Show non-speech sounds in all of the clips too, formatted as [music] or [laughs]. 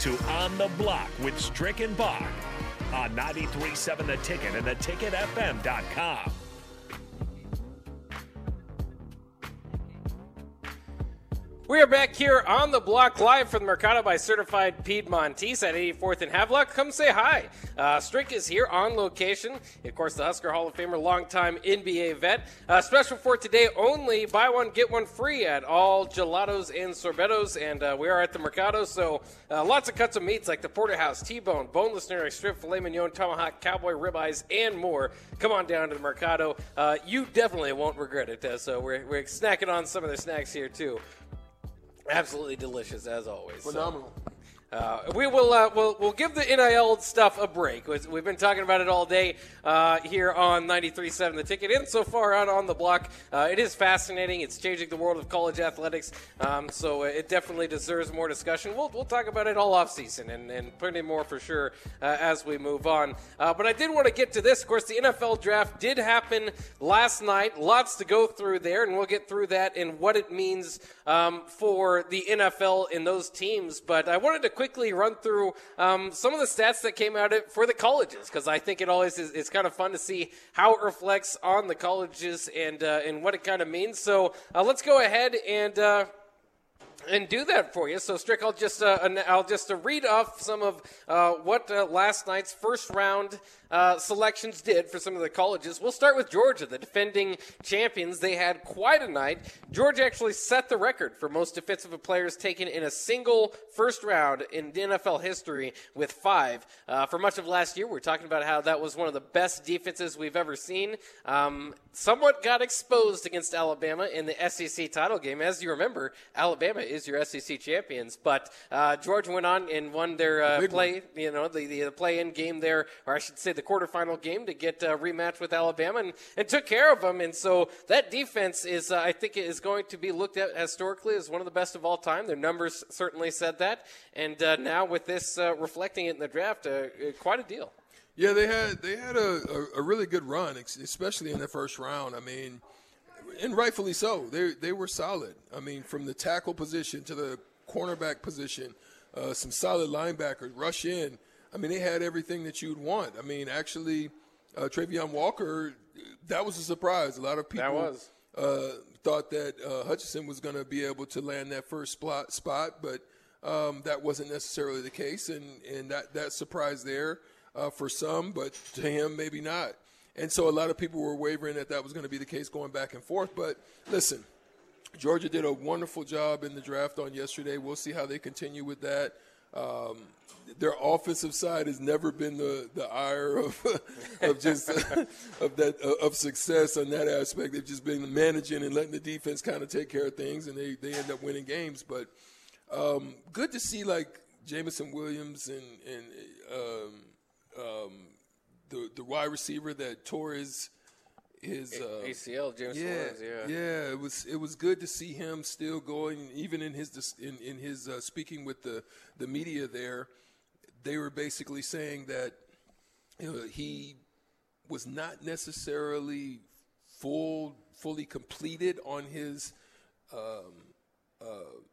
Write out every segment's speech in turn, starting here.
to On the Block with Strick and Bach on 93.7 The Ticket and theticketfm.com. We are back here on the block live from the Mercado by Certified Piedmontese at 84th and Havelock. Come say hi. Uh, Strick is here on location. Of course, the Husker Hall of Famer, longtime NBA vet. Uh, special for today only buy one, get one free at all gelatos and sorbetos. And uh, we are at the Mercado, so uh, lots of cuts of meats like the Porterhouse, T bone, boneless neck strip, filet mignon, tomahawk, cowboy ribeyes, and more. Come on down to the Mercado. Uh, you definitely won't regret it. Uh, so we're, we're snacking on some of the snacks here, too. Absolutely delicious as always. Phenomenal. So, uh, we will uh, we'll, we'll give the NIL stuff a break. We've been talking about it all day uh, here on 93.7 The Ticket and so far out on the block. Uh, it is fascinating. It's changing the world of college athletics, um, so it definitely deserves more discussion. We'll, we'll talk about it all off season and, and plenty more for sure uh, as we move on. Uh, but I did want to get to this. Of course, the NFL draft did happen last night. Lots to go through there, and we'll get through that and what it means um, for the NFL and those teams. But I wanted to quickly run through um, some of the stats that came out of it for the colleges because I think it always is it's kind of fun to see how it reflects on the colleges and uh, and what it kind of means. So uh, let's go ahead and. Uh, and do that for you. So, Strick, I'll just uh, I'll just uh, read off some of uh, what uh, last night's first round uh, selections did for some of the colleges. We'll start with Georgia, the defending champions. They had quite a night. Georgia actually set the record for most defensive players taken in a single first round in NFL history with five. Uh, for much of last year, we are talking about how that was one of the best defenses we've ever seen. Um, somewhat got exposed against Alabama in the SEC title game. As you remember, Alabama is your SEC champions, but uh, Georgia went on and won their uh, play, you know, the, the play-in game there, or I should say the quarterfinal game to get a rematch with Alabama and, and took care of them. And so that defense is, uh, I think, is going to be looked at historically as one of the best of all time. Their numbers certainly said that. And uh, now with this uh, reflecting it in the draft, uh, quite a deal. Yeah, they had they had a, a, a, really good run, especially in the first round. I mean, and rightfully so. They they were solid. I mean, from the tackle position to the cornerback position, uh, some solid linebackers rush in. I mean, they had everything that you'd want. I mean, actually, uh, Travon Walker, that was a surprise. A lot of people uh, thought that uh, Hutchinson was going to be able to land that first spot, spot but um, that wasn't necessarily the case, and, and that, that surprise there uh, for some, but to him, maybe not. And so a lot of people were wavering that that was going to be the case going back and forth. But listen, Georgia did a wonderful job in the draft on yesterday. We'll see how they continue with that. Um, their offensive side has never been the, the ire of [laughs] of just [laughs] of that of success on that aspect. They've just been managing and letting the defense kind of take care of things, and they, they end up winning games. But um, good to see like Jameson Williams and and um, um, the the wide receiver that tore his his uh, ACL, James yeah, Williams, yeah, yeah. It was it was good to see him still going, even in his in in his uh, speaking with the the media there. They were basically saying that you know, he was not necessarily full fully completed on his um, uh,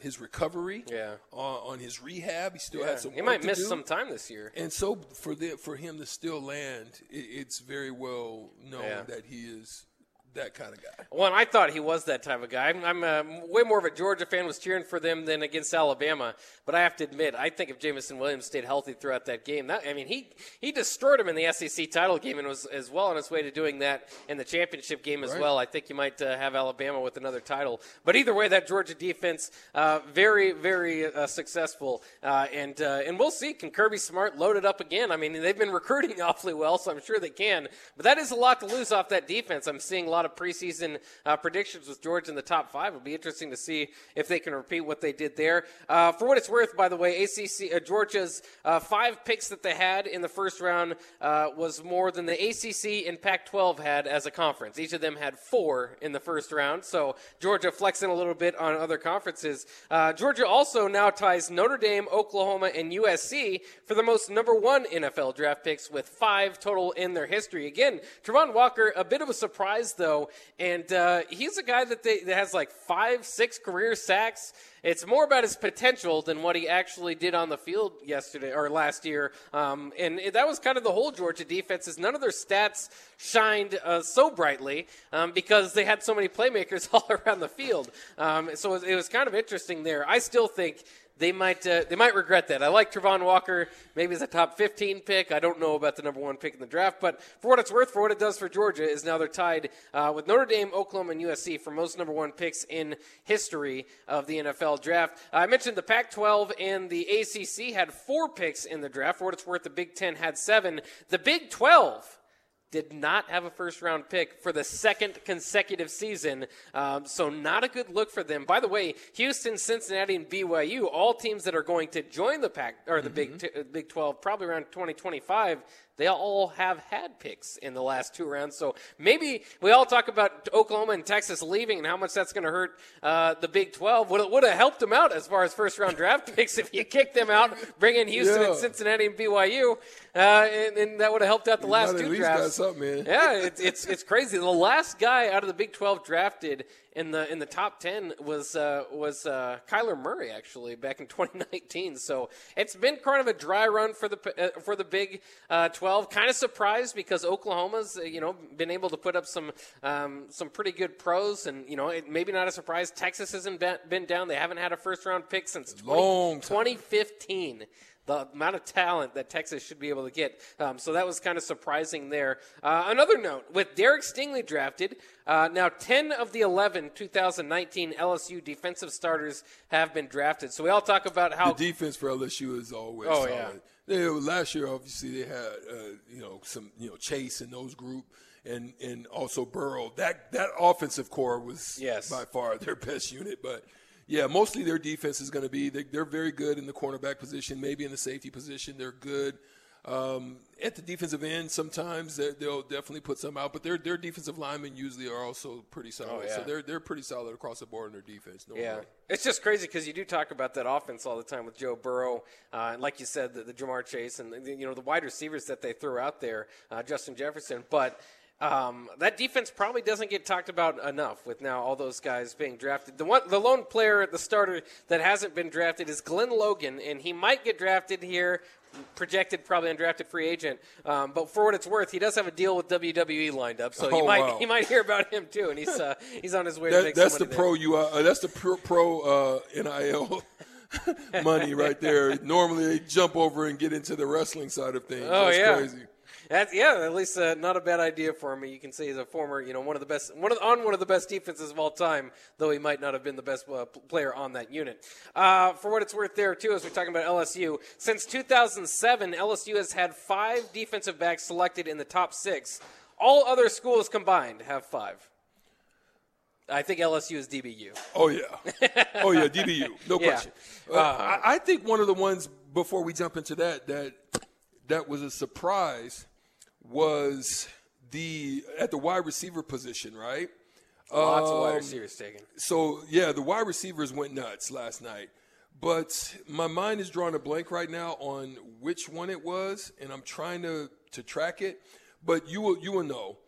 his recovery, yeah, on, on his rehab. He still yeah. had some. He might miss do. some time this year, and so for the, for him to still land, it, it's very well known yeah. that he is that kind of guy. Well, I thought he was that type of guy. I'm, I'm uh, way more of a Georgia fan. Was cheering for them than against Alabama. But I have to admit, I think if Jameson Williams stayed healthy throughout that game, that I mean, he he destroyed him in the SEC title game and was as well on his way to doing that in the championship game as right. well. I think you might uh, have Alabama with another title. But either way, that Georgia defense uh, very very uh, successful, uh, and uh, and we'll see. Can Kirby Smart load it up again? I mean, they've been [laughs] recruiting [laughs] awfully well, so I'm sure they can. But that is a lot to lose off that defense. I'm seeing a lot of preseason uh, predictions with Georgia in the top five. It'll be interesting to see if they can repeat what they did there. Uh, for what it's worth, by the way, ACC uh, Georgia's uh, five picks that they had in the first round uh, was more than the ACC and Pac-12 had as a conference. Each of them had four in the first round. So Georgia flexing a little bit on other conferences. Uh, Georgia also now ties Notre Dame, Oklahoma, and USC for the most number one NFL draft picks with five total in their history. Again, Travon Walker, a bit of a surprise though so, and uh, he's a guy that, they, that has like five, six career sacks. It's more about his potential than what he actually did on the field yesterday or last year. Um, and that was kind of the whole Georgia defense. Is none of their stats shined uh, so brightly um, because they had so many playmakers [laughs] all around the field. Um, so it was kind of interesting there. I still think they might uh, they might regret that. I like Travon Walker, maybe as a top 15 pick. I don't know about the number one pick in the draft, but for what it's worth, for what it does for Georgia, is now they're tied uh, with Notre Dame, Oklahoma, and USC for most number one picks in history of the NFL draft. I mentioned the Pac-12 and the ACC had four picks in the draft. For what it's worth, the Big Ten had seven. The Big 12 did not have a first round pick for the second consecutive season. Um, so, not a good look for them. By the way, Houston, Cincinnati, and BYU, all teams that are going to join the pack or the mm-hmm. Big, t- Big 12 probably around 2025, they all have had picks in the last two rounds. So maybe we all talk about Oklahoma and Texas leaving and how much that's going to hurt uh, the Big 12. Would, it would have helped them out as far as first round draft [laughs] picks if you kicked them out, bring in Houston yeah. and Cincinnati and BYU, uh, and, and, that would have helped out the you last two drafts. Yeah, it's, it's, it's crazy. The last guy out of the Big 12 drafted in the in the top ten was uh, was uh, Kyler Murray actually back in [laughs] 2019. So it's been kind of a dry run for the uh, for the Big uh, 12. Kind of surprised because Oklahoma's uh, you know been able to put up some um, some pretty good pros, and you know it, maybe not a surprise. Texas hasn't been down. They haven't had a first round pick since 20, 2015 the amount of talent that Texas should be able to get. Um, so that was kind of surprising there. Uh, another note with Derek Stingley drafted, uh, now 10 of the 11 2019 LSU defensive starters have been drafted. So we all talk about how. The defense for LSU is always oh, solid. Yeah. They, last year, obviously, they had uh, you know some you know Chase in those group and and also Burrow. That that offensive core was yes. by far their [laughs] best unit, but yeah, mostly their defense is going to be they, are very good in the cornerback position, maybe in the safety position. They're good um, at the defensive end. Sometimes they'll definitely put some out, but their their defensive linemen usually are also pretty solid. Oh, yeah. So they're they're pretty solid across the board in their defense. No yeah, it's just crazy because you do talk about that offense all the time with Joe Burrow, uh, and like you said, the, the Ja'Marr Chase and the, you know the wide receivers that they threw out there, uh, Justin Jefferson, but um, that defense probably doesn't get talked about enough with now all those guys being drafted. The one, the lone player, at the starter that hasn't been drafted is Glen Logan, and he might get drafted here. Projected probably undrafted free agent, um, but for what it's worth, he does have a deal with WWE lined up, so oh, you might wow. you might hear about him too, and he's uh, he's on his way that, to make that's the pro you uh, that's the pro, pro uh, nil [laughs] money right there. Normally they jump over and get into the wrestling side of things. Oh that's yeah. crazy. That's yeah, at least uh, not a bad idea for him. You can say he's a former, you know, one of the best, one of, on one of the best defenses of all time, though he might not have been the best uh, player on that unit. Uh, for what it's worth, there too, as we're talking about LSU, since 2007, LSU has had five defensive backs selected in the top six. All other schools combined have five. I think LSU is DBU. Oh yeah, oh yeah, DBU, no [laughs] yeah. question. Uh, I, I think one of the ones before we jump into that that that was a surprise was the at the wide receiver position, right? Lots um, of wide um, receivers taken. So yeah, the wide receivers went nuts last night. But my mind is drawing a blank right now on which one it was, and I'm trying to, to track it. But you will you will know.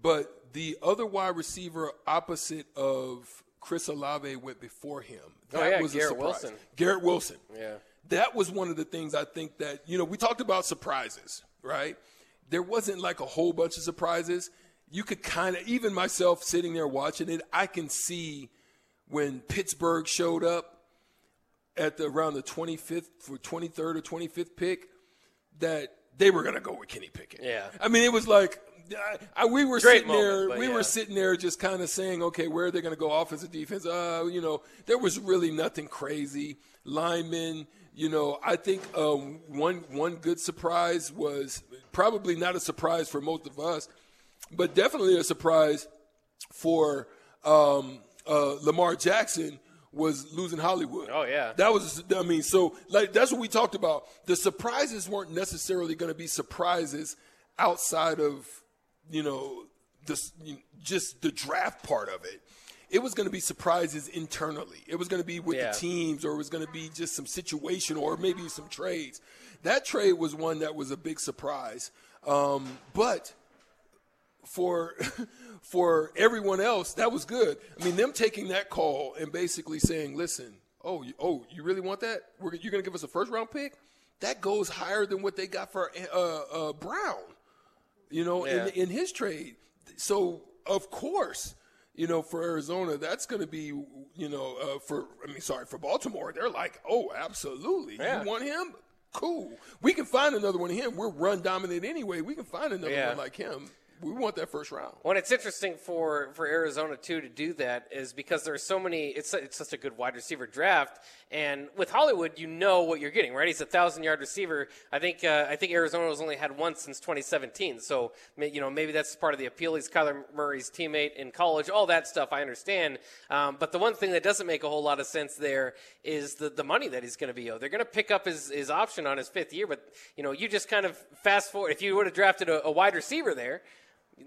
But the other wide receiver opposite of Chris Olave went before him. Oh, that oh, yeah, was Garrett Wilson. Garrett Wilson. Yeah. That was one of the things I think that, you know, we talked about surprises, right? There wasn't like a whole bunch of surprises. You could kind of, even myself sitting there watching it, I can see when Pittsburgh showed up at the, around the 25th for 23rd or 25th pick that they were going to go with Kenny Pickett. Yeah. I mean, it was like, I, I, we were Great sitting moment, there. We yeah. were sitting there, just kind of saying, "Okay, where are they going to go? Offensive, defense? Uh, you know, there was really nothing crazy. Linemen, you know, I think um, one one good surprise was probably not a surprise for most of us, but definitely a surprise for um, uh, Lamar Jackson was losing Hollywood. Oh yeah, that was. I mean, so like that's what we talked about. The surprises weren't necessarily going to be surprises outside of you know this just the draft part of it it was going to be surprises internally. It was going to be with yeah. the teams, or it was going to be just some situation, or maybe some trades. That trade was one that was a big surprise. Um, but for [laughs] for everyone else, that was good. I mean, them taking that call and basically saying, "Listen, oh, you, oh, you really want that? We're, you're going to give us a first round pick? That goes higher than what they got for uh, uh, Brown, you know, Yeah. in, in his trade. So of course, you know, for Arizona, that's going to be, you know, uh, for I mean, sorry, for Baltimore, they're like, oh, absolutely, Yeah. you want him? Cool. We can find another one of him. We're run dominant anyway. We can find another Yeah. one like him. We want that first round. Well, and it's interesting for, for Arizona too to do that is because there's so many. It's it's such a good wide receiver draft, and with Hollywood, you know what you're getting, right? He's a thousand yard receiver. I think uh, I think Arizona has only had one since 2017, so you know maybe that's part of the appeal. He's Kyler Murray's teammate in college, all that stuff. I understand, um, but the one thing that doesn't make a whole lot of sense there is the the money that he's going to be owed. They're going to pick up his his option on his fifth year, but you know you just kind of fast forward. If you would have drafted a, a wide receiver there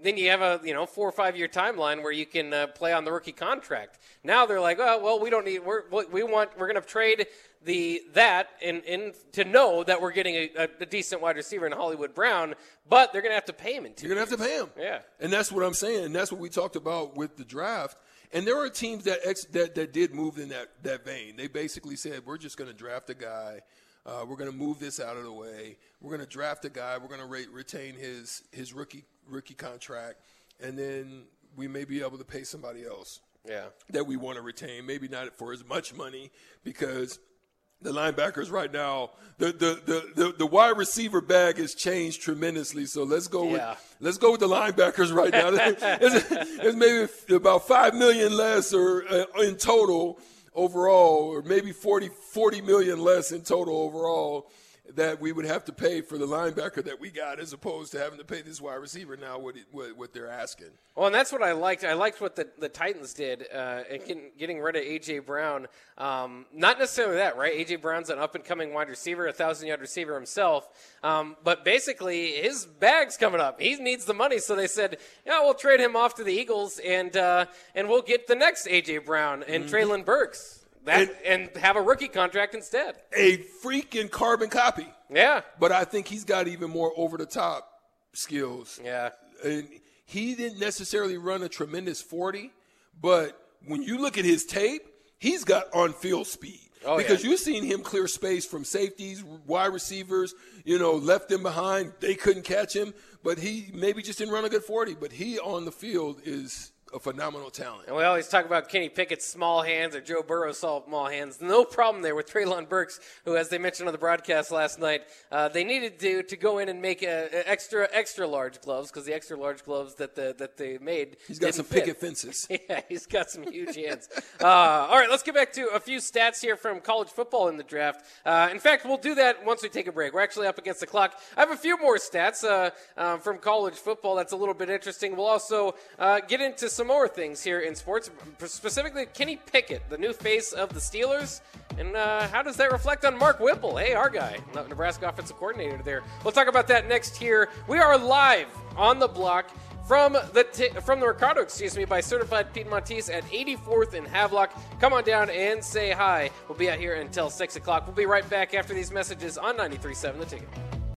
then you have a you know four or five year timeline where you can uh, play on the rookie contract. Now they're like, oh well, we don't need. We're, we want. We're going to trade the that in, in to know that we're getting a, a, decent wide receiver in Hollywood Brown, but they're going to have to pay him in two. You're gonna have to pay him. Yeah. and that's what I'm saying. And that's what we talked about with the draft. And there are teams that ex- that that did move in that that vein. They basically said, we're just gonna draft a guy. Uh, we're gonna move this out of the way. We're gonna draft a guy. We're gonna re- retain his his rookie rookie contract, and then we may be able to pay somebody else Yeah. that we want to retain. Maybe not for as much money because the linebackers right now, the the, the, the, the wide receiver bag has changed tremendously. So let's go Yeah. with let's go with the linebackers right now. [laughs] it's, it's maybe about five million less or uh, in total overall, or maybe 40, 40 million less in total overall. That we would have to pay for the linebacker that we got, as opposed to having to pay this wide receiver now what, it, what, what they're asking. Well, and that's what I liked. I liked what the, the Titans did uh, in getting, getting rid of AJ Brown. Um, not necessarily that, right? AJ Brown's an up and coming wide receiver, a thousand yard receiver himself. Um, but basically, his bag's coming up. He needs the money, so they said, "Yeah, we'll trade him off to the Eagles, and uh, and we'll get the next AJ Brown and Treylon Burks." That, and have a rookie contract instead. A freaking carbon copy. Yeah, but I think he's got even more over the top skills. yeah, And he didn't necessarily run a tremendous 40, but when you look at his tape, he's got on field speed. Oh, because yeah. you've seen him clear space from safeties, wide receivers, you know, left them behind. They couldn't catch him, but he maybe just didn't run a good 40, but he on the field is a phenomenal talent. And we always talk about Kenny Pickett's small hands or Joe Burrow's small hands. No problem there with Treylon Burks, who, as they mentioned on the broadcast last night, uh, they needed to to go in and make a, a extra extra large gloves because the extra large gloves that the that they made He's got some fit. picket fences. [laughs] Yeah, he's got some huge hands. Uh, all right, let's get back to a few stats here from college football in the draft. Uh, in fact, we'll do that once we take a break. We're actually up against the clock. I have a few more stats uh, um, from college football that's a little bit interesting. We'll also uh, get into some more things here in sports, specifically Kenny Pickett, the new face of the Steelers. And uh, how does that reflect on Mark Whipple? Hey, our guy, Nebraska offensive coordinator there. We'll talk about that next here. We are live on the block from the t- from the Ricardo, excuse me, by Certified Piedmontese at 84th and Havelock. Come on down and say hi. We'll be out here until six o'clock. We'll be right back after these messages on 93.7 The Ticket.